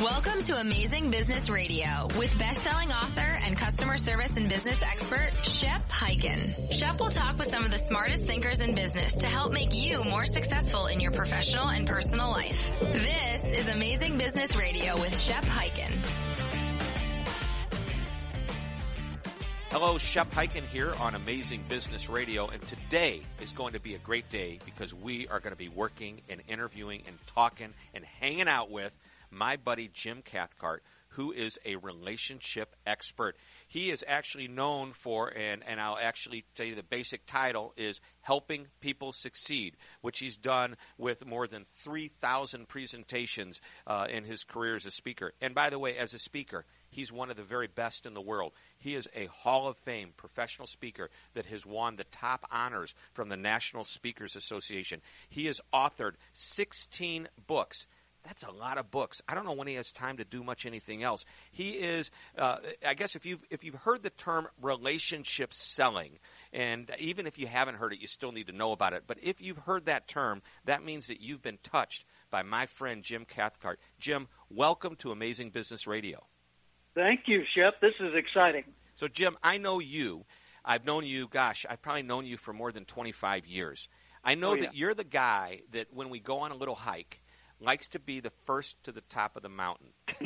Welcome to Amazing Business Radio with best-selling author and customer service and business expert Shep Hyken. Shep will talk with some of the smartest thinkers in business to help make you more successful in your professional and personal life. This is Amazing Business Radio with Shep Hyken. Hello, Shep Hyken here on Amazing Business Radio, and today is going to be a great day because we are going to be working and interviewing and talking and hanging out with my buddy Jim Cathcart, who is a relationship expert. He is actually known for, and, and I'll actually say the basic title is Helping People Succeed, which he's done with more than 3,000 presentations uh, in his career as a speaker. And by the way, as a speaker, he's one of the very best in the world. He is a Hall of Fame professional speaker that has won the top honors from the National Speakers Association. He has authored 16 books that's a lot of books. I don't know when he has time to do much anything else. He is, uh, I guess, if you've if you've heard the term relationship selling, and even if you haven't heard it, you still need to know about it. But if you've heard that term, that means that you've been touched by my friend Jim Cathcart. Jim, welcome to Amazing Business Radio. Thank you, Shep. This is exciting. So, Jim, I know you. I've known you. Gosh, I've probably known you for more than twenty five years. I know oh, yeah. that you're the guy that when we go on a little hike likes to be the first to the top of the mountain.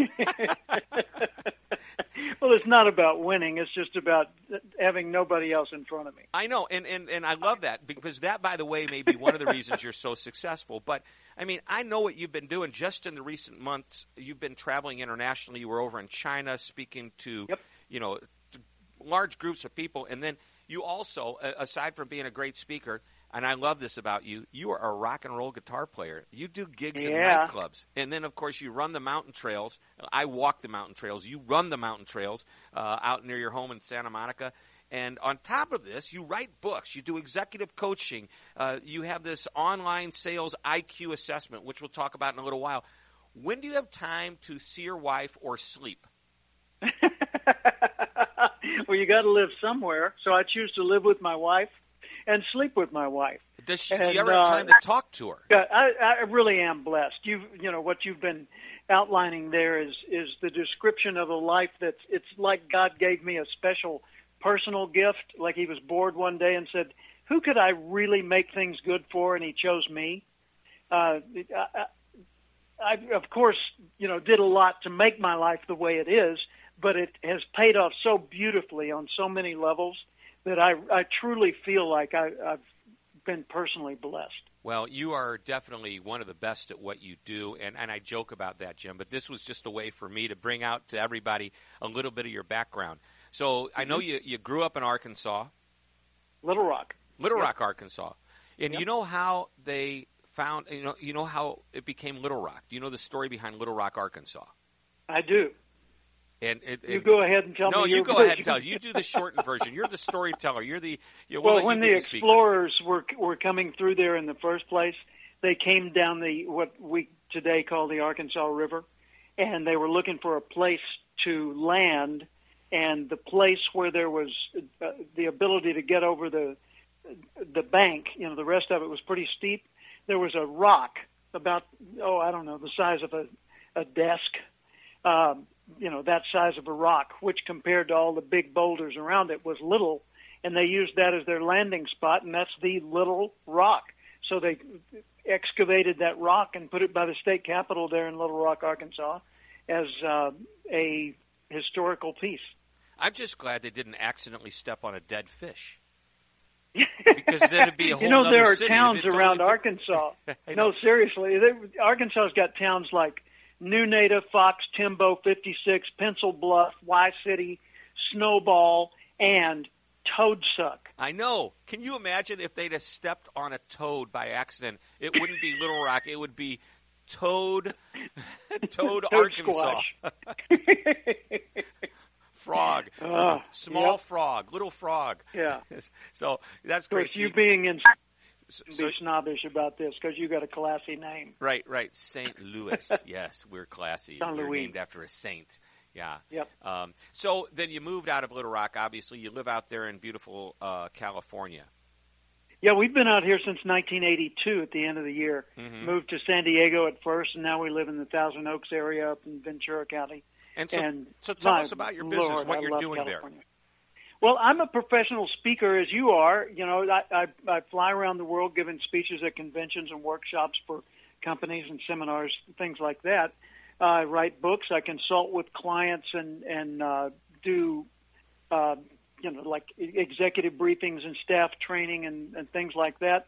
well, it's not about winning. It's just about having nobody else in front of me. I know, and, and, and I love that because that, by the way, may be one of the reasons you're so successful. But I mean, I know what you've been doing just in the recent months. You've been traveling internationally. You were over in China speaking to, yep. you know, large groups of people, and then you also, aside from being a great speaker, and I love this about you. You are a rock and roll guitar player. You do gigs yeah. in nightclubs, and then of course you run the mountain trails. I walk the mountain trails. You run the mountain trails uh, out near your home in Santa Monica. And on top of this, you write books. You do executive coaching. Uh, you have this online sales IQ assessment, which we'll talk about in a little while. When do you have time to see your wife or sleep? well, you got to live somewhere. So I choose to live with my wife and sleep with my wife. Does she, and, do you ever have time to talk to her? I, I really am blessed. You you know what you've been outlining there is is the description of a life that's it's like God gave me a special personal gift. Like He was bored one day and said, "Who could I really make things good for?" And He chose me. Uh, I, I, of course, you know, did a lot to make my life the way it is, but it has paid off so beautifully on so many levels that I, I truly feel like I, I've been personally blessed. Well, you are definitely one of the best at what you do, and, and I joke about that, Jim, but this was just a way for me to bring out to everybody a little bit of your background. So I know mm-hmm. you, you grew up in Arkansas. Little Rock. Little yep. Rock, Arkansas. And yep. you know how they found, you know, you know how it became Little Rock? Do you know the story behind Little Rock, Arkansas? I do. And it, you go ahead and tell no, me. No, you go version. ahead and tell. You do the shortened version. You're the storyteller. You're the. You know, well, we'll when the explorers were were coming through there in the first place, they came down the what we today call the Arkansas River, and they were looking for a place to land, and the place where there was uh, the ability to get over the the bank. You know, the rest of it was pretty steep. There was a rock about oh I don't know the size of a a desk. Um, you know that size of a rock, which compared to all the big boulders around it was little, and they used that as their landing spot, and that's the Little Rock. So they excavated that rock and put it by the state capitol there in Little Rock, Arkansas, as uh, a historical piece. I'm just glad they didn't accidentally step on a dead fish. because then it'd be a whole you know there are city. towns around Arkansas. no, seriously, they, Arkansas's got towns like New Native, Fox, Timbo, 56, Pencil Bluff, Y City, Snowball, and Toadsuck. I know. Can you imagine if they'd have stepped on a toad by accident? It wouldn't be Little Rock. It would be Toad, Toad, toad Arkansas. frog, uh, small yep. frog, little frog. Yeah. so that's great. Of you being in so, be snobbish about this because you got a classy name. Right, right. St. Louis. yes, we're classy. Saint we're Louis. named after a saint. Yeah. Yep. Um, so then you moved out of Little Rock. Obviously, you live out there in beautiful uh, California. Yeah, we've been out here since 1982 at the end of the year. Mhm. Moved to San Diego at first, and now we live in the Thousand Oaks area up in Ventura County. And so, and so tell my us about your business, Lord, what I you're doing California. Well, I'm a professional speaker, as you are. You know, I, I, I fly around the world giving speeches at conventions and workshops for companies and seminars, things like that. Uh, I write books. I consult with clients and and uh, do, uh, you know, like executive briefings and staff training and, and things like that.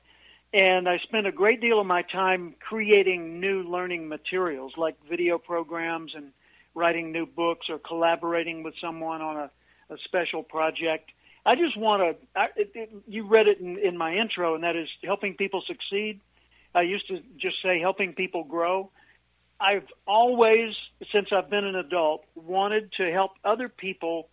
And I spend a great deal of my time creating new learning materials, like video programs and writing new books or collaborating with someone on a a special project. I just want to. You read it in, in my intro, and that is helping people succeed. I used to just say helping people grow. I've always, since I've been an adult, wanted to help other people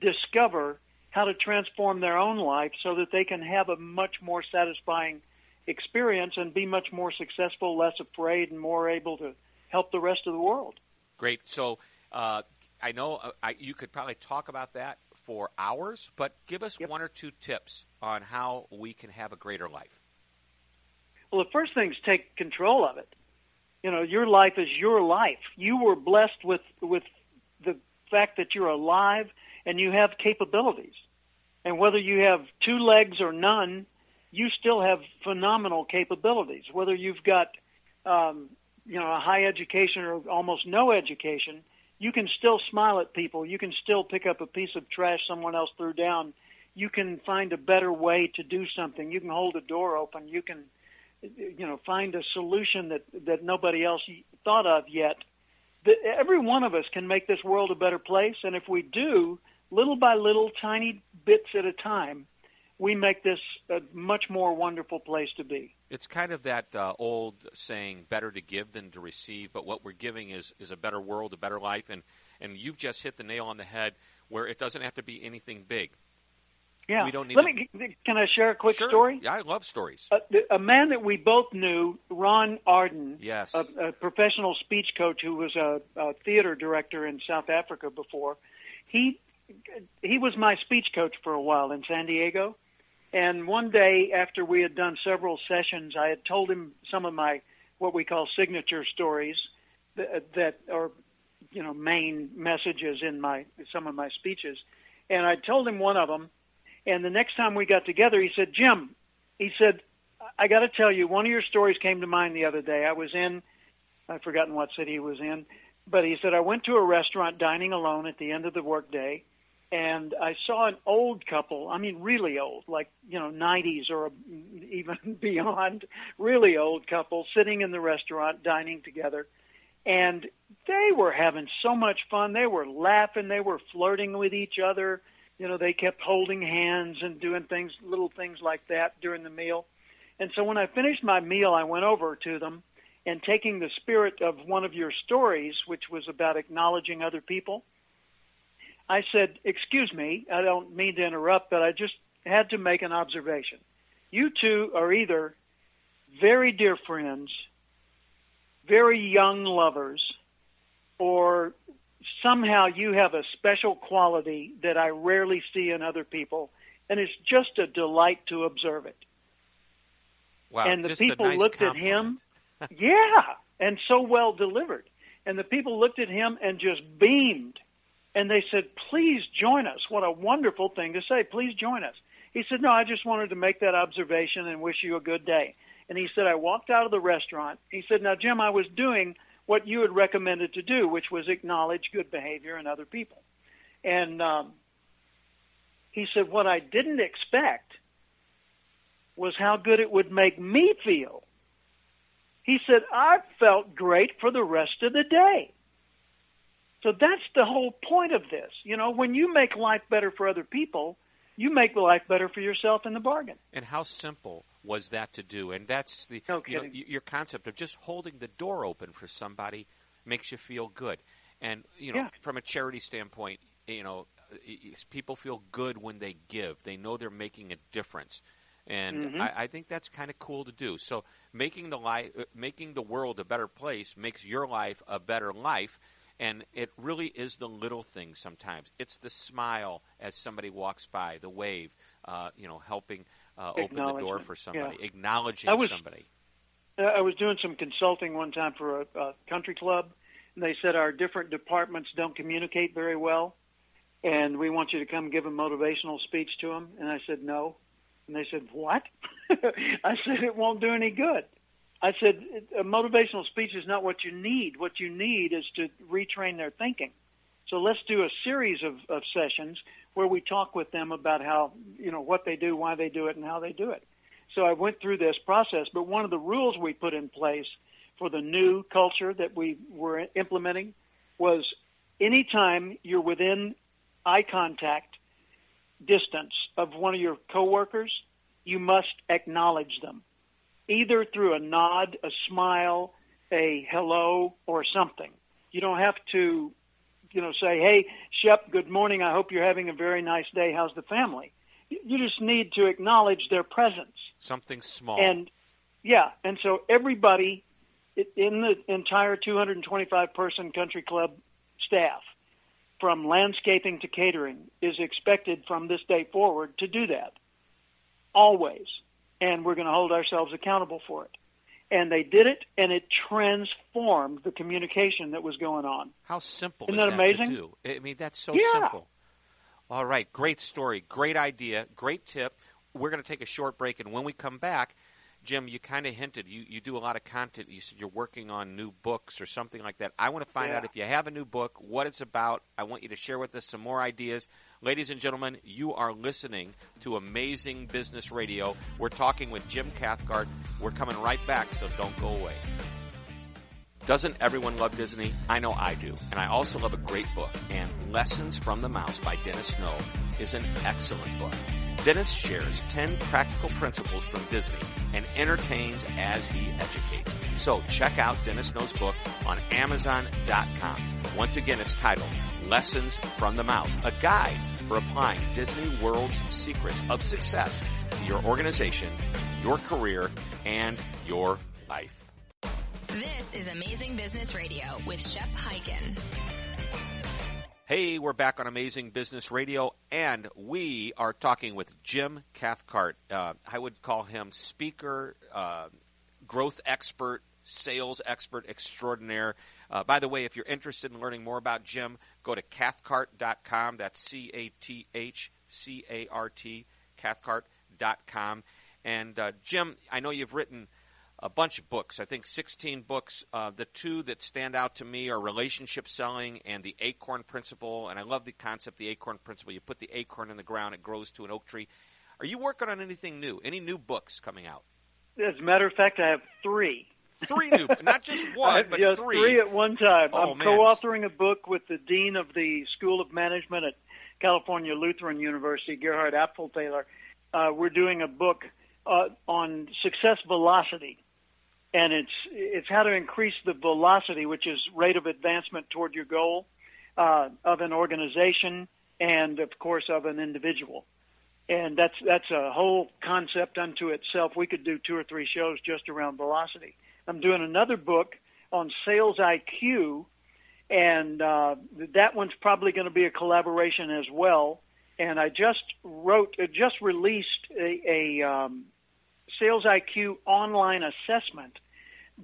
discover how to transform their own life so that they can have a much more satisfying experience and be much more successful, less afraid, and more able to help the rest of the world. Great. So uh, I know uh, I, you could probably talk about that for hours, but give us Yep. one or two tips on how we can have a greater life. Well, the first thing is take control of it. You know, your life is your life. You were blessed with with the fact that you're alive and you have capabilities. And whether you have two legs or none, you still have phenomenal capabilities. Whether you've got um, you know a high education or almost no education, you can still smile at people. You can still pick up a piece of trash someone else threw down. You can find a better way to do something. You can hold a door open. You can you know find a solution that that nobody else thought of yet that every one of us can make this world a better place and if we do little by little tiny bits at a time we make this a much more wonderful place to be It's kind of that uh, old saying, "Better to give than to receive." But what we're giving is is a better world, a better life, and and you've just hit the nail on the head. Where it doesn't have to be anything big. yeah We don't need let to- me can i share a quick Sure. story Yeah, I love stories. a, a man that we both knew ron arden Yes. a, a professional speech coach who was a, a theater director in South Africa before. He he was my speech coach for a while in San Diego. And one day after we had done several sessions, I had told him some of my what we call signature stories that, that are you know main messages in my some of my speeches. And I told him one of them. And the next time we got together, he said, "Jim," he said, "I got to tell you, one of your stories came to mind the other day. I was in I've forgotten what city he was in, but he said I went to a restaurant dining alone at the end of the workday, and I saw an old couple. I mean, really old, like you know, 90s or even beyond, really old couple sitting in the restaurant dining together, and they were having so much fun. They were laughing. They were flirting with each other. You know, they kept holding hands and doing things, little things like that during the meal. And so when I finished my meal, I went over to them and taking the spirit of one of your stories, which was about acknowledging other people, I said, Excuse me, I don't mean to interrupt, but I just had to make an observation. You two are either very dear friends, very young lovers, or somehow you have a special quality that I rarely see in other people, and it's just a delight to observe it. Wow. and the people nice looked at him. yeah, and so well delivered. And the people looked at him and just beamed. And they said, Please join us. What a wonderful thing to say. Please join us. He said, No, I just wanted to make that observation and wish you a good day. And he said, I walked out of the restaurant. He said, Now, Jim, I was doing what you had recommended to do, which was acknowledge good behavior in other people. And um, he said, What I didn't expect was how good it would make me feel. He said, I felt great for the rest of the day. So that's the whole point of this. You know, when you make life better for other people, you make life better for yourself in the bargain. And how simple was that to do? And that's the No you know, your concept of just holding the door open for somebody makes you feel good. And you know, Yeah. from a charity standpoint, you know, y- y- people feel good when they give. They know they're making a difference. And Mhm. I, I think that's kind of cool to do. So making the life, uh, making the world a better place makes your life a better life. And it really is the little things sometimes. It's the smile as somebody walks by, the wave, uh, you know, helping uh, open the door for somebody, yeah. acknowledging I was, somebody. I was doing some consulting one time for a, a country club, and they said our different departments don't communicate very well, and we want you to come give a motivational speech to them. And I said no, and they said what? I said it won't do any good. I said a motivational speech is not what you need. What you need is to retrain their thinking. So let's do a series of, of sessions where we talk with them about how, you know, what they do, why they do it, and how they do it. So I went through this process, but one of the rules we put in place for the new culture that we were implementing was anytime you're within eye contact distance of one of your coworkers, you must acknowledge them, either through a nod, a smile, a hello, or something. You don't have to you know, say, "Hey, Shep, good morning. I hope you're having a very nice day. How's the family?" You just need to acknowledge their presence. Something small. And yeah, and so everybody in the entire 225 person country club staff, from landscaping to catering, is expected from this day forward to do that. Always. And we're going to hold ourselves accountable for it and they did it, and it transformed the communication that was going on. How simple Isn't is that, that amazing? I mean, that's so yeah. simple. All right, great story, great idea, great tip. We're going to take a short break, and when we come back, Jim, you kind of hinted you, you do a lot of content. You said you're working on new books or something like that. I want to find yeah. out if you have a new book, what it's about. I want you to share with us some more ideas. Ladies and gentlemen, you are listening to Amazing Business Radio. We're talking with Jim Cathcart. We're coming right back, so don't go away. Doesn't everyone love Disney? I know I do. And I also love a great book. And Lessons from the Mouse by Dennis Snow is an excellent book. Dennis shares 10 practical principles from Disney and entertains as he educates. So check out Dennis Snow's book on Amazon.com. Once again, it's titled Lessons from the Mouse, a guide for applying Disney World's secrets of success to your organization, your career, and your life. This is Amazing Business Radio with Shep Hyken. Hey, we're back on Amazing Business Radio, and we are talking with Jim Cathcart. Uh, I would call him speaker, uh, growth expert, sales expert extraordinaire. Uh, by the way, if you're interested in learning more about Jim, go to cathcart.com. That's C A T H C A R T, cathcart.com. And uh, Jim, I know you've written a bunch of books. I think 16 books. Uh, the two that stand out to me are relationship selling and the acorn principle. And I love the concept, the acorn principle. You put the acorn in the ground, it grows to an oak tree. Are you working on anything new? Any new books coming out? As a matter of fact, I have three. Three new, not just one, but just three. three at one time. Oh, I'm man. co-authoring a book with the dean of the School of Management at California Lutheran University, Gerhard Apfelthaler. Uh, we're doing a book uh, on success velocity, and it's it's how to increase the velocity, which is rate of advancement toward your goal uh, of an organization and, of course, of an individual. And that's that's a whole concept unto itself. We could do two or three shows just around velocity. I'm doing another book on sales IQ, and uh, that one's probably going to be a collaboration as well. And I just wrote, uh, just released a, a um, sales IQ online assessment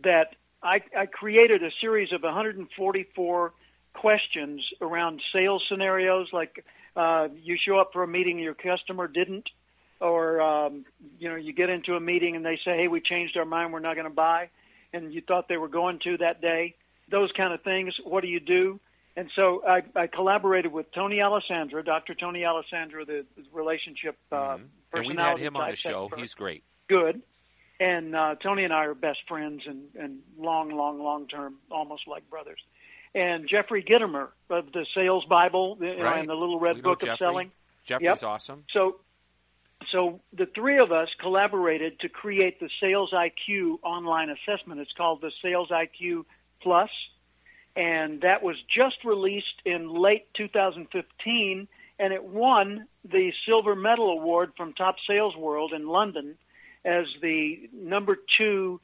that I, I created a series of 144 questions around sales scenarios, like uh, you show up for a meeting your customer didn't, or um, you know you get into a meeting and they say, "Hey, we changed our mind, we're not going to buy," and you thought they were going to that day. Those kind of things. What do you do? And so I, I collaborated with Tony Alessandra, Dr. Tony Alessandra, the, relationship uh, Mhm. And we've had him on the show. He's great. good. And uh, Tony and I are best friends and, and long, long, long term, almost like brothers. And Jeffrey Gitomer of the Sales Bible you know, Right. and the Little Red We Book of Jeffrey. Selling. Jeffrey's Yep. awesome. So, so the three of us collaborated to create the Sales IQ online assessment. It's called the Sales IQ Plus, and that was just released in late 2015, and it won the Silver Medal Award from Top Sales World in London as the number two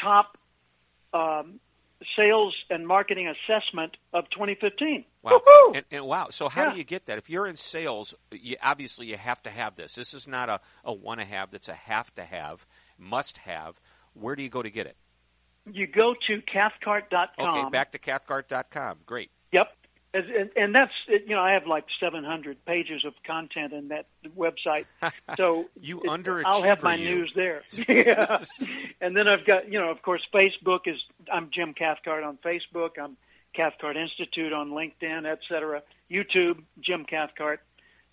top um, sales and marketing assessment of 2015. Wow. And, and wow. So how Yeah. do you get that? If you're in sales, you, obviously you have to have this. This is not a, a want to have. That's a have to have, must have. Where do you go to get it? You go to cathcart.com. Okay, back to cathcart.com. Great. Yep. And, and that's you know I have like 700 pages of content in that website, so You it- underachiever, I'll have my you. news there. yeah. And then I've got you know of course Facebook is I'm Jim Cathcart on Facebook. I'm Cathcart Institute on LinkedIn, etc. YouTube Jim Cathcart.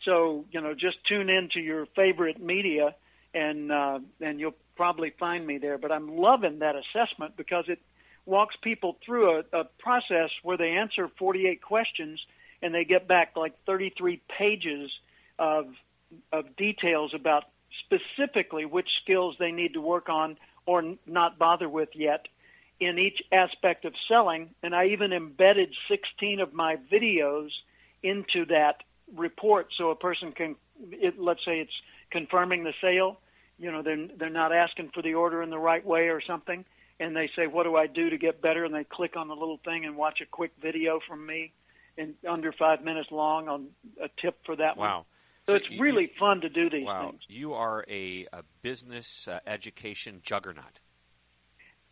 So you know just tune in to your favorite media and uh, and you'll probably find me there. But I'm loving that assessment because it walks people through a, a process where they answer 48 questions and they get back like 33 pages of of details about specifically which skills they need to work on or n- not bother with yet in each aspect of selling. And I even embedded 16 of my videos into that report so a person can, it, let's say it's confirming the sale. You know, they're, they're not asking for the order in the right way or something. And they say, what do I do to get better? And they click on the little thing and watch a quick video from me in under five minutes long on a tip for that one. Wow. So it's you- really fun to do these Wow. things. You are a, a business uh, education juggernaut.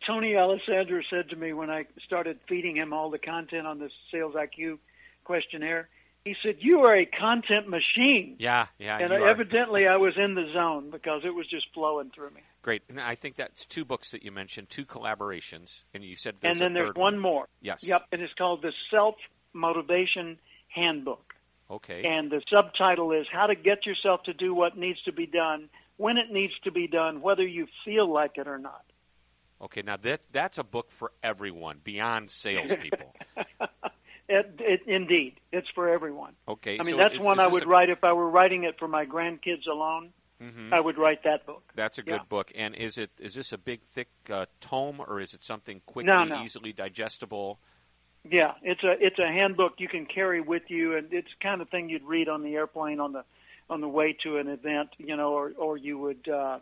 Tony Alessandra said to me when I started feeding him all the content on the Sales IQ questionnaire, he said, "You are a content machine." Yeah, yeah. and you evidently, I was in the zone because it was just flowing through me. Great. And I think that's two books that you mentioned, two collaborations, and you said there's and then there's third one more. Yes. Yep, and it's called the Self Motivation Handbook. Okay. And the subtitle is How to Get Yourself to Do What Needs to Be Done, When It Needs to Be Done, Whether You Feel Like It or Not. okay. Now that that's a book for everyone beyond salespeople. It, it, indeed, it's for everyone. Okay. I mean, so that's is- one is I would a- write if I were writing it for my grandkids alone. Mhm. I would write that book. That's a good Yeah. book. And is it is this a big thick uh, tome or is it something quickly, No, no. easily digestible? Yeah, it's a it's a handbook you can carry with you, and it's the kind of thing you'd read on the airplane on the on the way to an event, you know, or or you would uh,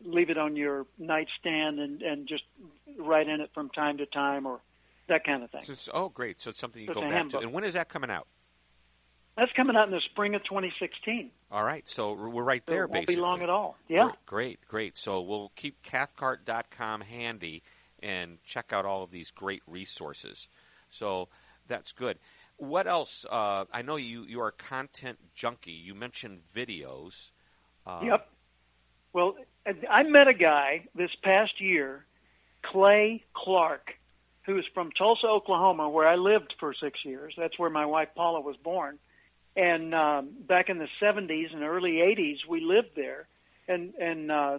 leave it on your nightstand and and just write in it from time to time, or that kind of thing. So it's, oh, great. So it's something you It's go back handbook. to. And when is that coming out? That's coming out in the spring of 2016. All right. So we're right So there, it won't basically. be long at all. Yeah. Great, great. So we'll keep cathcart.com handy and check out all of these great resources. So that's good. What else? Uh, I know you, you are a content junkie. You mentioned videos. Uh, Yep. Well, I met a guy this past year, Clay Clark, who's from Tulsa, Oklahoma, where I lived for six years. That's where my wife Paula was born. And um, back in the 70s and early 80s, we lived there. And and uh,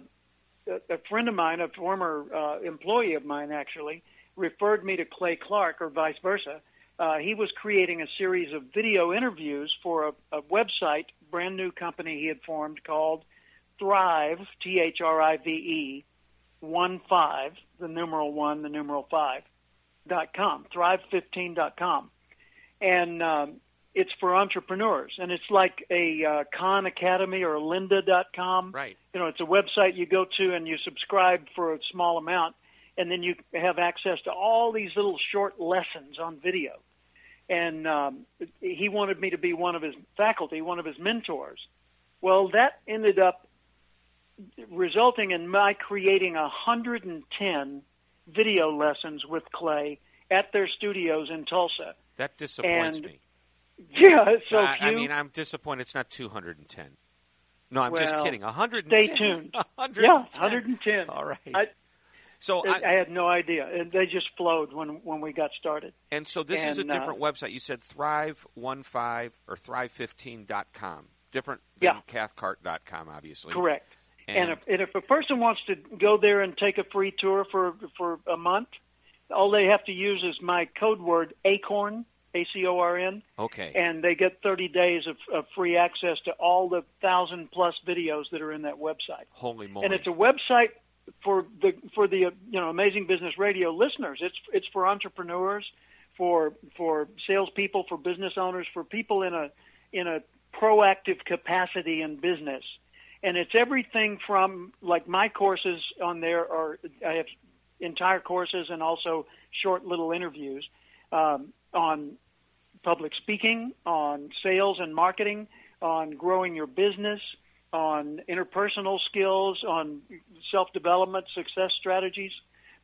a, friend of mine, a former uh, employee of mine, actually referred me to Clay Clark, or vice versa. Uh, he was creating a series of video interviews for a, a website, brand new company he had formed called Thrive, T H R I V E, one five, the numeral one, the numeral five, dot com, thrive15 dot com, and um, it's for entrepreneurs, and it's like a uh, Khan Academy or Lynda dot com. Right. You know, it's a website you go to and you subscribe for a small amount, and then you have access to all these little short lessons on video. And um, he wanted me to be one of his faculty, one of his mentors. Well, that ended up resulting in my creating 110 video lessons with Clay at their studios in Tulsa. That disappoints And me. Yeah, so I, few. I mean, I'm disappointed it's not 210. No, I'm just kidding. 110. stay tuned. 110. yeah, 110. All right. I, so I, I, had no idea. And They just flowed when when we got started. And so this is a And, uh, different website. You said Thrive15 or Thrive15.com. Different than Yeah. Cathcart.com, obviously. Correct. And, And, if, and if a person wants to go there and take a free tour for for a month, all they have to use is my code word ACORN, A C O R N, okay. and they get 30 days of, of free access to all the thousand plus videos that are in that website. Holy moly. And it's a website for the for the you know Amazing Business Radio listeners. It's it's for entrepreneurs, for for salespeople, for business owners, for people in a in a proactive capacity in business. And it's everything from like my courses on there are I have entire courses and also short little interviews um, on public speaking, on sales and marketing, on growing your business, on interpersonal skills, on self development, success strategies.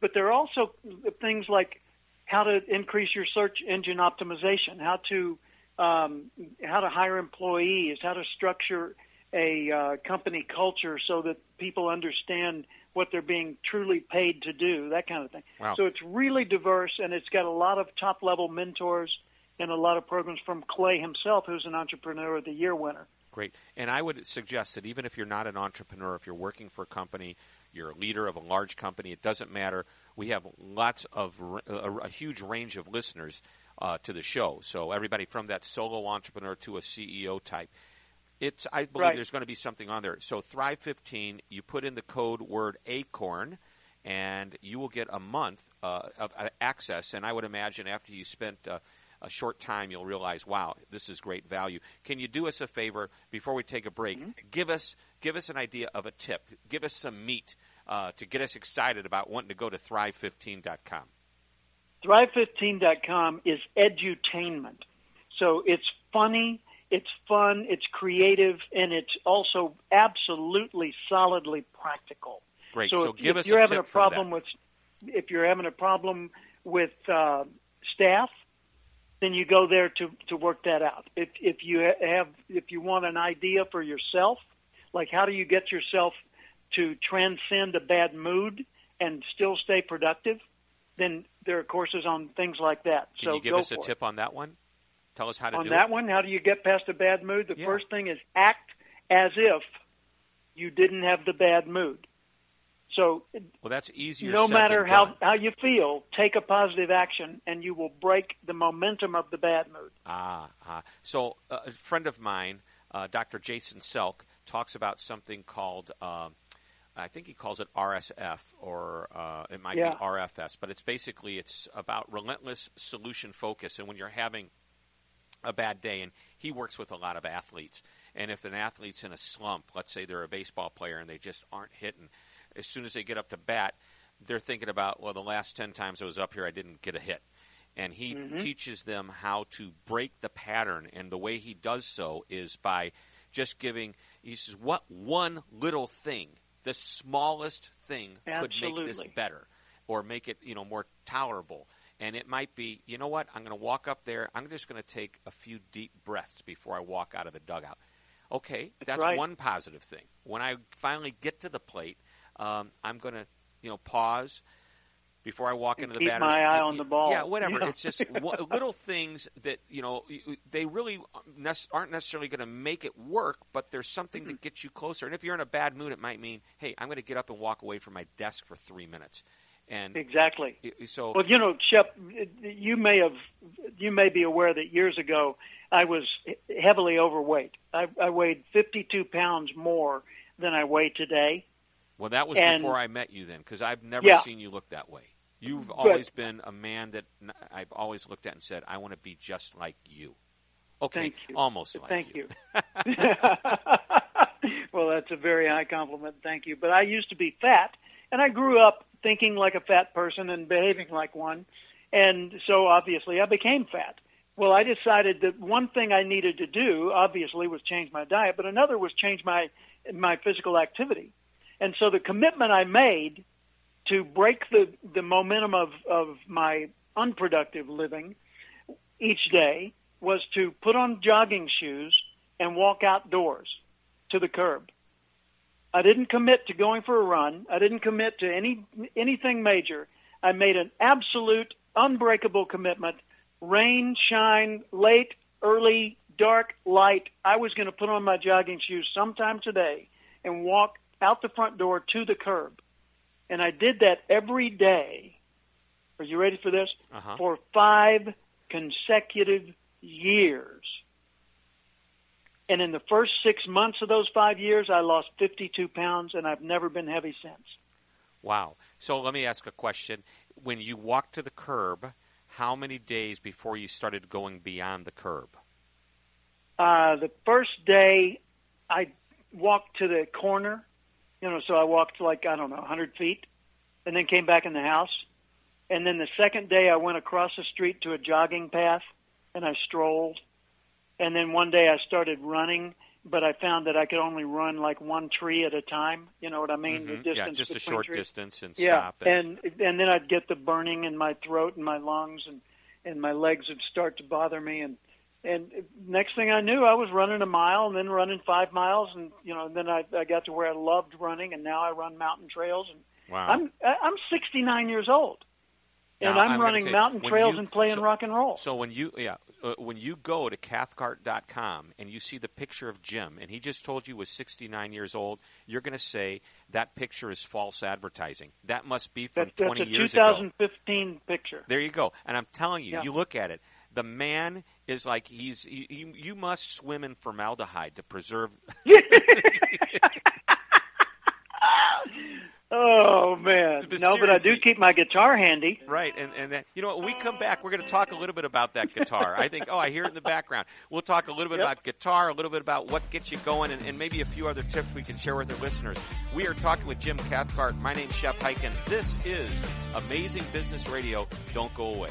But there are also things like how to increase your search engine optimization, how to um, how to hire employees, how to structure a uh, company culture so that people understand what they're being truly paid to do, that kind of thing. Wow. So it's really diverse, and it's got a lot of top level mentors and a lot of programs from Clay himself, who's an Entrepreneur of the Year winner. Great. And I would suggest that even if you're not an entrepreneur, if you're working for a company, you're a leader of a large company, it doesn't matter. We have lots of a, a huge range of listeners uh, to the show. So everybody from that solo entrepreneur to a CEO type. It's I believe Right. there's going to be something on there. So Thrive 15, you put in the code word Acorn, and you will get a month uh, of uh, access. And I would imagine after you spent uh, a short time, you'll realize, wow, this is great value. Can you do us a favor before we take a break? Give us give us an idea of a tip. Give us some meat uh, to get us excited about wanting to go to thrive15.com. Thrive15.com is edutainment. So it's funny, it's fun, it's creative, and it's also absolutely solidly practical. Great. So, So if, give if us you're a having a problem with if you're having a problem with uh, staff, then you go there to to work that out. If if you have if you want an idea for yourself, like how do you get yourself to transcend a bad mood and still stay productive, then there are courses on things like that. Can so you give us a for it. tip on that one? Tell us how to on that it. one? How do you get past a bad mood? The Yeah. first thing is act as if you didn't have the bad mood. So Well, that's easier. no said matter how done. how you feel, take a positive action, and you will break the momentum of the bad mood. Ah, ah. So uh, a friend of mine, uh, Dr. Jason Selk, talks about something called, uh, I think he calls it RSF, or uh, it might Yeah. be RFS, but it's basically it's about relentless solution focus. And when you're having a bad day, and he works with a lot of athletes, and if an athlete's in a slump, let's say they're a baseball player and they just aren't hitting, as soon as they get up to bat, they're thinking about, well, the last 10 times I was up here, I didn't get a hit. And he mm-hmm. teaches them how to break the pattern. And the way he does so is by just giving, he says, what one little thing, the smallest thing, could make this better or make it, you know, more tolerable. And it might be, you know what, I'm going to walk up there, I'm just going to take a few deep breaths before I walk out of the dugout. Okay, that's right. one positive thing. When I finally get to the plate, um, I'm going to, you know, pause before I walk And into the keep batter's my eye on the ball. Yeah, whatever. Yeah. It's just little things that you know they really aren't necessarily going to make it work, but there's something that gets you closer. And if you're in a bad mood, it might mean, hey, I'm going to get up and walk away from my desk for three minutes. And Exactly. so, Well, you know, Shep, you may have, you may be aware that years ago I was heavily overweight. I, I weighed 52 pounds more than I weigh today. Well, that was and- before I met you then, because I've never Yeah. seen you look that way. You've always been a man that I've always looked at and said, I want to be just like you. Okay, Thank you. almost like you. Thank you. you. well, that's a very high compliment. Thank you. But I used to be fat, and I grew up thinking like a fat person and behaving like one. And so obviously I became fat. Well, I decided that one thing I needed to do, obviously, was change my diet, but another was change my my physical activity. And so the commitment I made to break the the momentum of of my unproductive living each day was to put on jogging shoes and walk outdoors to the curb. I didn't commit to going for a run. I didn't commit to any anything major. I made an absolute unbreakable commitment. Rain, shine, late, early, dark, light. I was going to put on my jogging shoes sometime today and walk out the front door to the curb. And I did that every day. Are you ready for this? Uh-huh. For five consecutive years. And in the first six months of those five years, I lost 52 pounds, and I've never been heavy since. Wow. So let me ask a question. When you walked to the curb, how many days before you started going beyond the curb? Uh, the first day, I walked to the corner, you know, so I walked like, I don't know, 100 feet. and then came back in the house. And then the second day, I went across the street to a jogging path, and I strolled. And then one day, I started running, but I found that I could only run like one tree at a time. You know what I mean? Mhm. The distance yeah, just a short trees. distance and Yeah, stop. And, and and then I'd get the burning in my throat and my lungs, and and my legs would start to bother me, and and next thing I knew, I was running a mile, and then running five miles, and you know, then I I got to where I loved running, and now I run mountain trails, and wow. I'm I'm 69 years old, and Now, I'm, I'm running say, mountain trails you- and playing so- rock and roll. So when you yeah uh, when you go to cathcart.com and you see the picture of Jim and he just told you was 69 years old, you're going to say that picture is false advertising. That must be from That, that's 20 a years ago. 2015 picture. There you go. And I'm telling you, Yeah. you look at it. The man is like he's he, you, you must swim in formaldehyde to preserve Oh man, But no, but I do keep my guitar handy. Right, and and then, you know when we come back, we're going to talk a little bit about that guitar. I think, oh, I hear it in the background. We'll talk a little bit Yep. about guitar, a little bit about what gets you going, and, and maybe a few other tips we can share with our listeners. We are talking with Jim Cathcart. My name's Shep Hyken. This is Amazing Business Radio. Don't go away.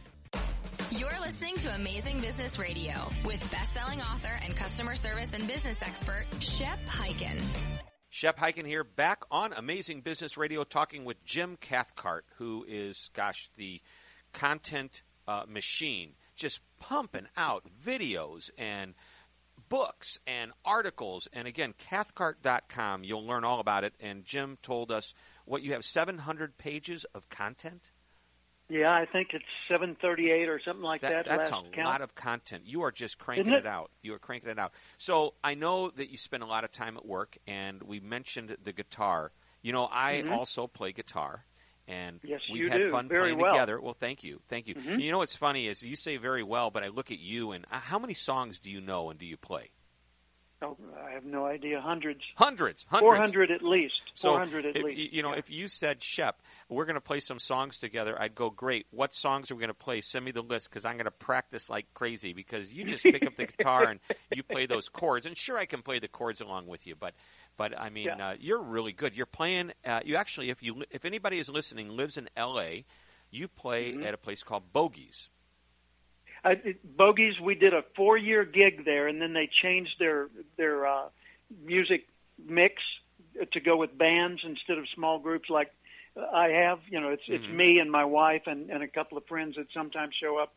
You're listening to Amazing Business Radio with best-selling author and customer service and business expert Shep Hyken. Shep Hyken here, back on Amazing Business Radio, talking with Jim Cathcart, who is, gosh, the content uh, machine, just pumping out videos and books and articles. And again, cathcart.com, you'll learn all about it. And Jim told us what you have 700 pages of content. Yeah, I think it's 738 or something like that. That, that's a count. lot of content. You are just cranking it? it? out. You are cranking it out. So I know that you spend a lot of time at work, and we mentioned the guitar. You know, I Mhm. also play guitar, and Yes, we've had do. fun Very playing well. together. Well, thank you, thank you. Mhm. You know what's funny is you say very well, but I look at you, and uh, how many songs do you know and do you play? Oh, I have no idea. Hundreds. Hundreds, hundreds. 400 at least. So 400 at if, least. You know, Yeah. if you said, Shep, we're going to play some songs together, I'd go, great. What songs are we going to play? Send me the list because I'm going to practice like crazy because you just pick up the guitar and you play those chords. And sure, I can play the chords along with you, but but I mean, Yeah. uh, you're really good. You're playing. Uh, you actually, if you if anybody is listening, lives in L.A., you play Mhm. at a place called Bogies. I, Bogies, we did a four-year gig there, and then they changed their their uh, music mix to go with bands instead of small groups like I have. You know, it's it's Mhm. me and my wife and, and a couple of friends that sometimes show up.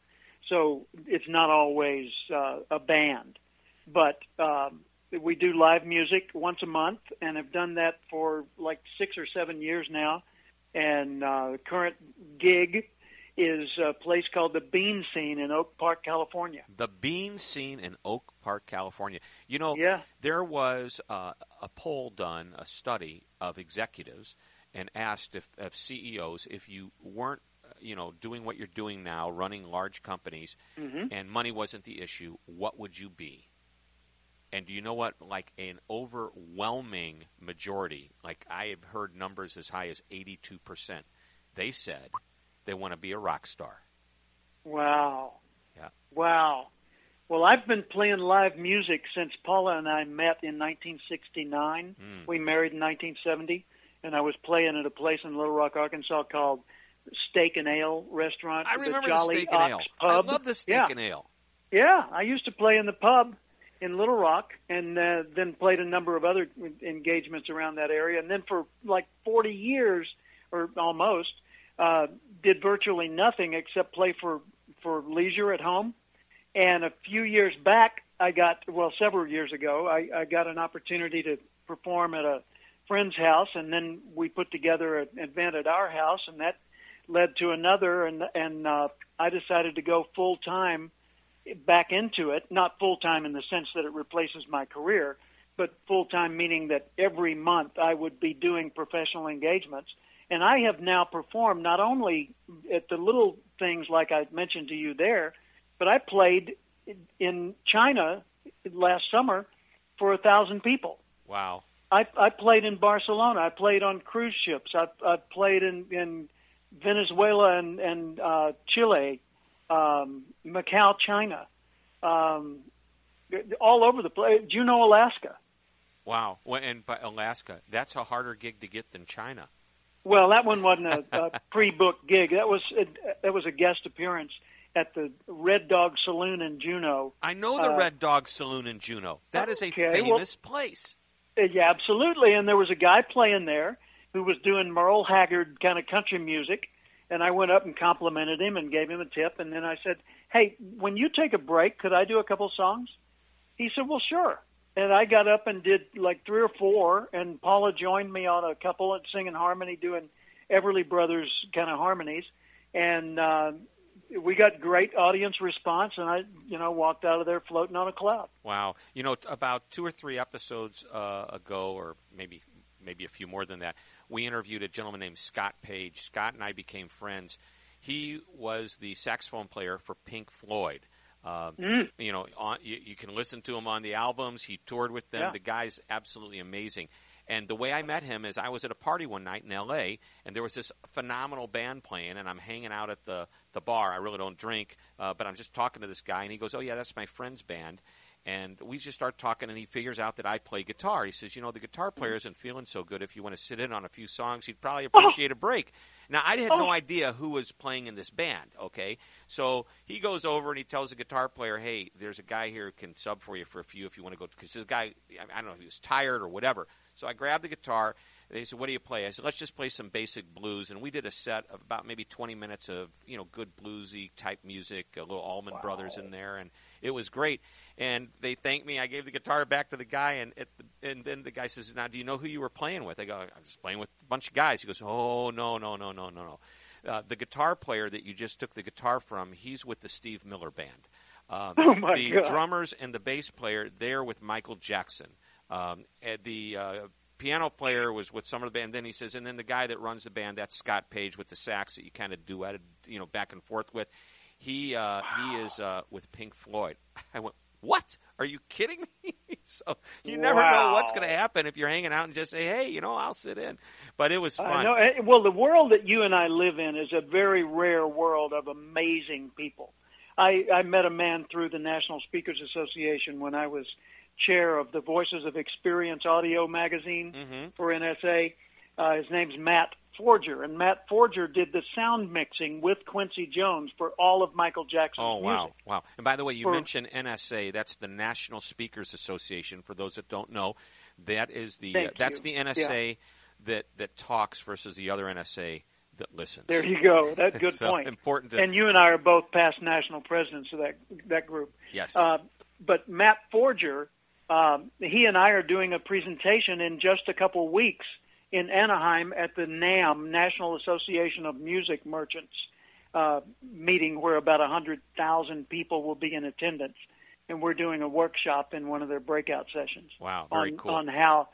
So it's not always uh, a band, but um, we do live music once a month, and have done that for like six or seven years now. And uh, the current gig is a place called the Bean Scene in Oak Park, California. The Bean Scene in Oak Park, California. You know, Yeah. there was uh, a poll done, a study of executives, and asked if, of CEOs if you weren't, uh, you know, doing what you're doing now, running large companies, Mhm. and money wasn't the issue, what would you be? And do you know what? Like an overwhelming majority, like I have heard numbers as high as 82%, they said they want to be a rock star. Wow. Yeah. Wow. Well, I've been playing live music since Paula and I met in 1969. Mm. We married in 1970, and I was playing at a place in Little Rock, Arkansas called Steak and Ale Restaurant. I remember the Jolly steak and ale. Pub. I love the steak yeah. and ale. Yeah, I used to play in the pub in Little Rock, and uh, then played a number of other engagements around that area. And then for like 40 years, or almost, uh, did virtually nothing except play for for leisure at home. And a few years back, I got well, several years ago, I, I got an opportunity to perform at a friend's house, and then we put together an event at our house, and that led to another, and and uh, I decided to go full time back into it, not full time in the sense that it replaces my career, but full time meaning that every month I would be doing professional engagements. And I have now performed not only at the little things like I mentioned to you there, but I played in China last summer for a thousand people. Wow. I, I played in Barcelona. I played on cruise ships. I, I played in, in Venezuela and, and uh, Chile, um, Macau, China, um, all over the place. Juneau, Alaska. Wow. Well, and by Alaska, that's a harder gig to get than China. Well, that one wasn't a, a pre-booked gig. That was a, that was a guest appearance at the Red Dog Saloon in Juneau. I know the uh, Red Dog Saloon in Juneau. That is a okay, famous well, place. Uh, yeah, absolutely. And there was a guy playing there who was doing Merle Haggard kind of country music, and I went up and complimented him and gave him a tip. And then I said, "Hey, when you take a break, could I do a couple songs?" He said, "Well, sure." And I got up and did like three or four, and Paula joined me on a couple and singing harmony, doing Everly Brothers kind of harmonies, and uh, we got great audience response, and I, you know, walked out of there floating on a cloud. Wow, you know, about two or three episodes uh, ago, or maybe maybe a few more than that, we interviewed a gentleman named Scott Page. Scott and I became friends. He was the saxophone player for Pink Floyd. Uh, mm. You know, on, you, you, can listen to him on the albums. He toured with them. Yeah. The guy's absolutely amazing. And the way I met him is I was at a party one night in L.A. and there was this phenomenal band playing, and I'm hanging out at the the bar. I really don't drink, uh, but I'm just talking to this guy, and he goes, "Oh yeah, that's my friend's band." And we just start talking, and he figures out that I play guitar. He says, "You know, the guitar mm-hmm. player isn't feeling so good. If you want to sit in on a few songs, he'd probably oh. appreciate a break." Now, I had no oh. idea who was playing in this band. Okay, so he goes over and he tells the guitar player, "Hey, there's a guy here who can sub for you for a few if you want to go." Because the guy, I don't know, if he was tired or whatever. So I grabbed the guitar. They said, "What do you play?" I said, "Let's just play some basic blues." And we did a set of about maybe 20 minutes of you know good bluesy type music, a little Allman wow. Brothers in there, and it was great. And they thanked me. I gave the guitar back to the guy, and the, and then the guy says, "Now, do you know who you were playing with?" I go, "I was playing with a bunch of guys." He goes, "Oh no, no, no, no, no, no." Uh, the guitar player that you just took the guitar from, he's with the Steve Miller Band. Um, oh my the God. drummers and the bass player, they're with Michael Jackson. Um, the uh, piano player was with some of the band. Then he says, and then the guy that runs the band, that's Scott Page with the sax that you kind of duetted, you know, back and forth with. He uh, wow. he is uh, with Pink Floyd. I went, what? Are you kidding me? so you never know what's going to happen if you're hanging out and just say, hey, you know, I'll sit in. But it was fun. I know. Eh, well, the world that you and I live in is a very rare world of amazing people. I, I met a man through the National Speakers Association when I was chair of the Voices of Experience Audio magazine mm-hmm. for NSA. Uh, his name's Matt Forger, and Matt Forger did the sound mixing with Quincy Jones for all of Michael Jackson's Oh wow, music. wow! And by the way, you For- mentioned NSA. That's the National Speakers Association. For those that don't know, that is the uh, that's the NSA that that talks versus the other NSA that listens. There you go. That's a good so point. Important to And you and I are both past national presidents of that that group. yes. Uh, but Matt Forger, um, he and I are doing a presentation in just a couple weeks in Anaheim at the NAMM National Association of Music Merchants uh, meeting, where about a hundred thousand people will be in attendance, and we're doing a workshop in one of their breakout sessions wow, very on cool. on how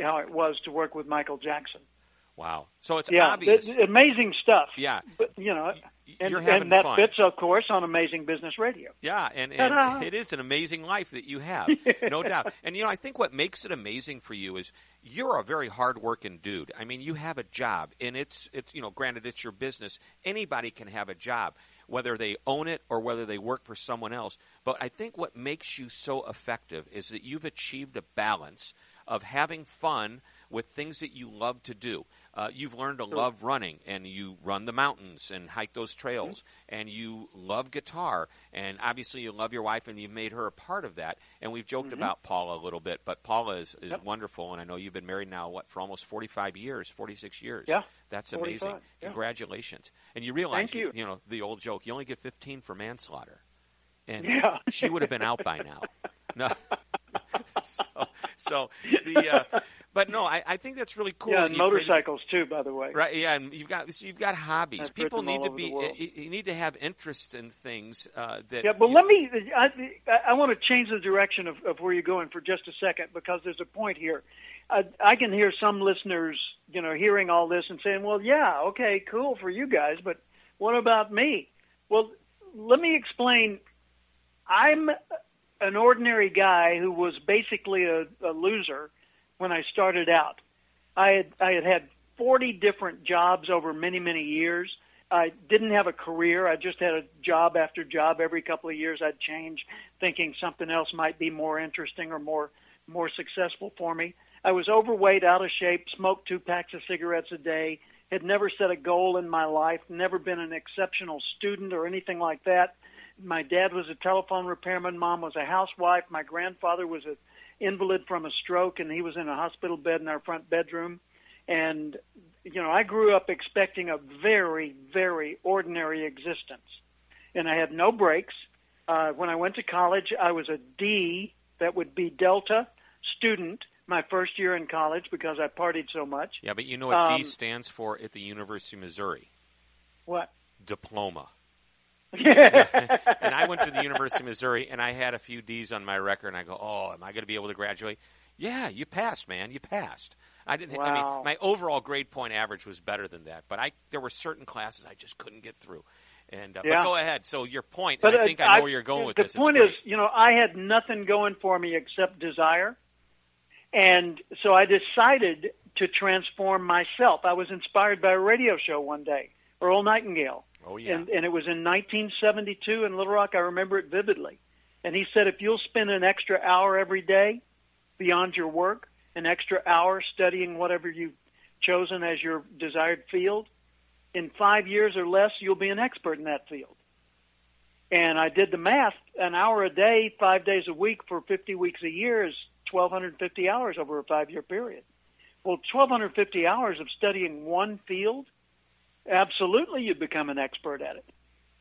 how it was to work with Michael Jackson. wow. So it's yeah, obvious. th- amazing stuff. yeah. But you know, and, and that fun. fits, of course, on Amazing Business Radio. Yeah, and, Ta-da. and it is an amazing life that you have, no doubt. And you know, I think what makes it amazing for you is you're a very hardworking dude. I mean, you have a job, and it's it's you know, granted it's your business. Anybody can have a job, whether they own it or whether they work for someone else. But I think what makes you so effective is that you've achieved a balance of having fun with things that you love to do. Uh, you've learned to love running, and you run the mountains and hike those trails, and you love guitar, and obviously you love your wife, and you've made her a part of that. And we've joked about Paula a little bit, but Paula is, is Yep. wonderful, and I know you've been married now what for almost forty five years, forty six years. Yeah, that's 45, amazing. yeah. Congratulations! And you realize, Thank you. you know, the old joke: you only get fifteen for manslaughter, and Yeah. she would have been out by now. No. so, so the uh, but no, I, I think that's really cool. Yeah, and motorcycles too, by the way. Right. Yeah, and you've got so you've got hobbies. I've People need to be. You, need to have interest in things uh, that. Yeah, but let me. I, I want to change the direction of, of where you're going for just a second because there's a point here. I, I can hear some listeners, you know, hearing all this and saying, "Well, yeah, okay, cool for you guys, but what about me?" Well, let me explain. I'm an ordinary guy who was basically a, a loser when I started out. I had I had had 40 different jobs over many many years. I didn't have a career. I just had a job after job. Every couple of years, I'd change, thinking something else might be more interesting or more more successful for me. I was overweight, out of shape, smoked two packs of cigarettes a day. Had never set a goal in my life. Never been an exceptional student or anything like that. My dad was a telephone repairman. Mom was a housewife. My grandfather was an invalid from a stroke, and he was in a hospital bed in our front bedroom. And you know, I grew up expecting a very, very ordinary existence, and I had no breaks. Uh, when I went to college, I was a D, that would be Delta student, my first year in college because I partied so much. yeah, but you know what D um, stands for at the University of Missouri? What? Diploma. and I went to the University of Missouri, and I had a few D's on my record, and I go, "Oh, am I going to be able to graduate?" Yeah, you passed, man. You passed. I didn't. I mean, my overall grade point average was better than that, but I there were certain classes I just couldn't get through. And uh, Yeah. but go ahead. So your point, But and I uh, think I know where you're going with the this. It's point is, you know, I had nothing going for me except desire, and so I decided to transform myself. I was inspired by a radio show one day, Earl Nightingale, oh yeah, and and it was in 1972 in Little Rock. I remember it vividly. And he said, if you'll spend an extra hour every day beyond your work, an extra hour studying whatever you've chosen as your desired field, in five years or less, you'll be an expert in that field. And I did the math. An hour a day, five days a week for 50 weeks a year is 1,250 hours over a five-year period. Well, 1,250 hours of studying one field, absolutely you become an expert at it.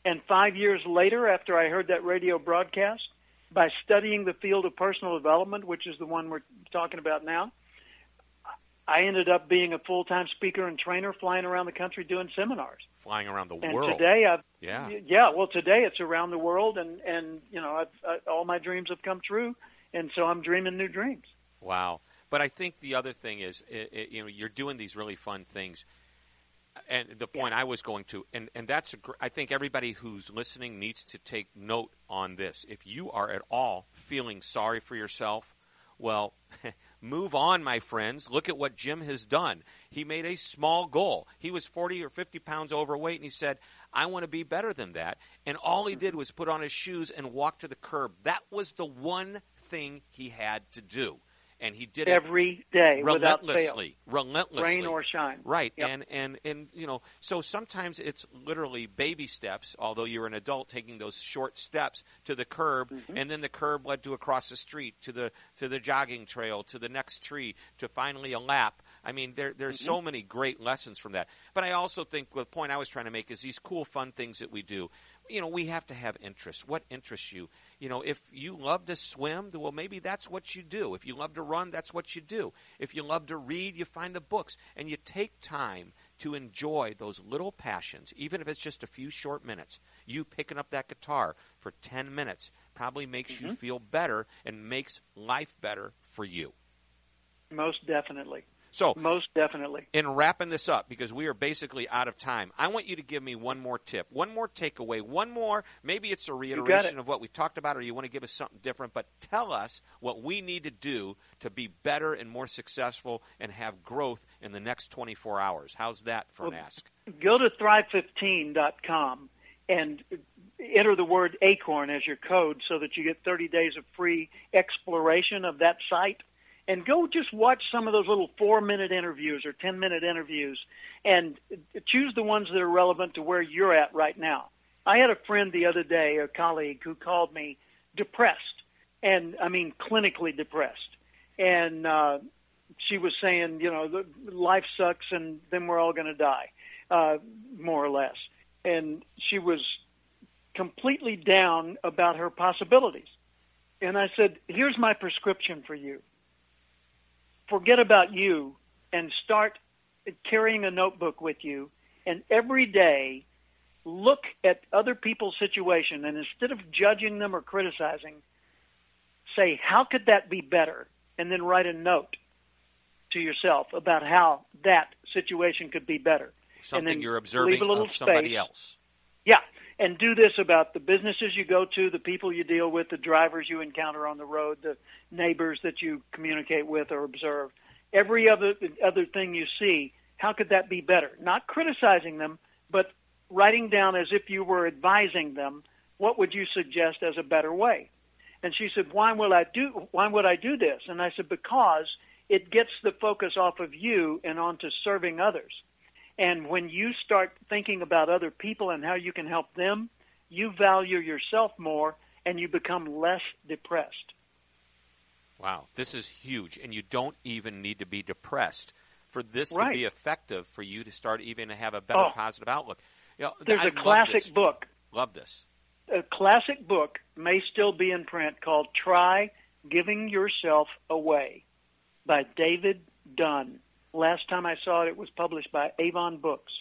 And five years later, after I heard that radio broadcast, by studying the field of personal development, which is the one we're talking about now, I ended up being a full-time speaker and trainer, flying around the country doing seminars. flying around the And world. today, I've Yeah. yeah. Well, today it's around the world, and and you know, I've, I, all my dreams have come true, and so I'm dreaming new dreams. Wow. But I think the other thing is, i i you know, you're doing these really fun things. And the point I was going to, and, and that's, a, gr- I think everybody who's listening needs to take note on this. If you are at all feeling sorry for yourself, well, move on, my friends. Look at what Jim has done. He made a small goal. He was 40 or 50 pounds overweight, and he said, I want to be better than that. And all he mm-hmm. did was put on his shoes and walk to the curb. That was the one thing he had to do. And he did it Every day, without fail, relentlessly, relentlessly, rain or shine. Right, Yep. and and and you know, so sometimes it's literally baby steps. Although you're an adult, taking those short steps to the curb, Mm-hmm. and then the curb led to across the street, to the to the jogging trail, to the next tree, to finally a lap. I mean, there there's Mm-hmm. so many great lessons from that. But I also think the point I was trying to make is these cool, fun things that we do. You know, we have to have interests. What interests you? You know, if you love to swim, well, maybe that's what you do. If you love to run, that's what you do. If you love to read, you find the books and you take time to enjoy those little passions, even if it's just a few short minutes. You picking up that guitar for 10 minutes probably makes you mm-hmm. feel better and makes life better for you. Most definitely, So, most definitely. in wrapping this up, because we are basically out of time, I want you to give me one more tip, one more takeaway, one more. Maybe it's a reiteration of what we talked about, or you want to give us something different. But tell us what we need to do to be better and more successful and have growth in the next 24 hours. How's that for an ask? Go to thrive15.com and enter the word acorn as your code so that you get 30 days of free exploration of that site. And go just watch some of those little four minute interviews or 10 minute interviews and choose the ones that are relevant to where you're at right now. I had a friend the other day, a colleague, who called me depressed, and I mean clinically depressed. And uh, she was saying, you know, life sucks, and then we're all going to die, uh, more or less. And she was completely down about her possibilities. And I said, here's my prescription for you. Forget about you and start carrying a notebook with you and every day look at other people's situation and instead of judging them or criticizing, say, how could that be better? And then write a note to yourself about how that situation could be better. Something you're observing of somebody space. else. Yeah, and do this about the businesses you go to, the people you deal with, the drivers you encounter on the road, the neighbors that you communicate with or observe. Every other other thing you see, how could that be better? Not criticizing them, but writing down as if you were advising them, what would you suggest as a better way? And she said, "Why would I do why would I do this?" And I said, "Because it gets the focus off of you and onto serving others." And when you start thinking about other people and how you can help them, you value yourself more and you become less depressed. Wow, this is huge. And you don't even need to be depressed for this right. to be effective for you to start even to have a better oh. positive outlook. You know, There's I a classic book. Love this. A classic book may still be in print called Try Giving Yourself Away by David Dunn. Last time I saw it, it was published by Avon Books.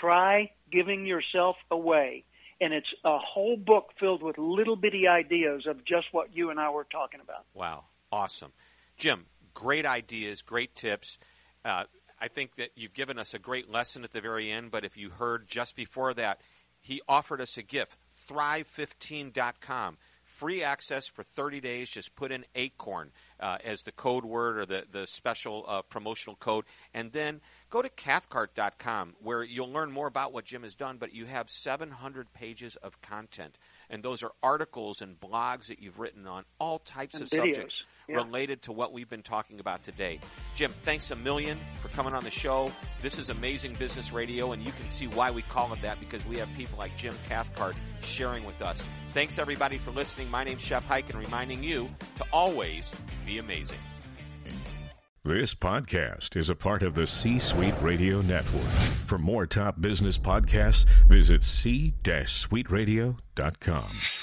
Try giving yourself away. And it's a whole book filled with little bitty ideas of just what you and I were talking about. Wow. Awesome. Jim, great ideas, great tips. Uh, I think that you've given us a great lesson at the very end, but if you heard just before that, he offered us a gift, thrive15.com free access for 30 days. Just put in Acorn uh, as the code word or the, the special uh, promotional code. And then go to cathcart.com where you'll learn more about what Jim has done, but you have 700 pages of content. And those are articles and blogs that you've written on all types and of videos. subjects yeah. related to what we've been talking about today. Jim, thanks a million for coming on the show. This is Amazing Business Radio, and you can see why we call it that because we have people like Jim Cathcart sharing with us. Thanks everybody for listening. My name's Shep and reminding you to always be amazing. This podcast is a part of the C Suite Radio Network. For more top business podcasts, visit c-suiteradio.com.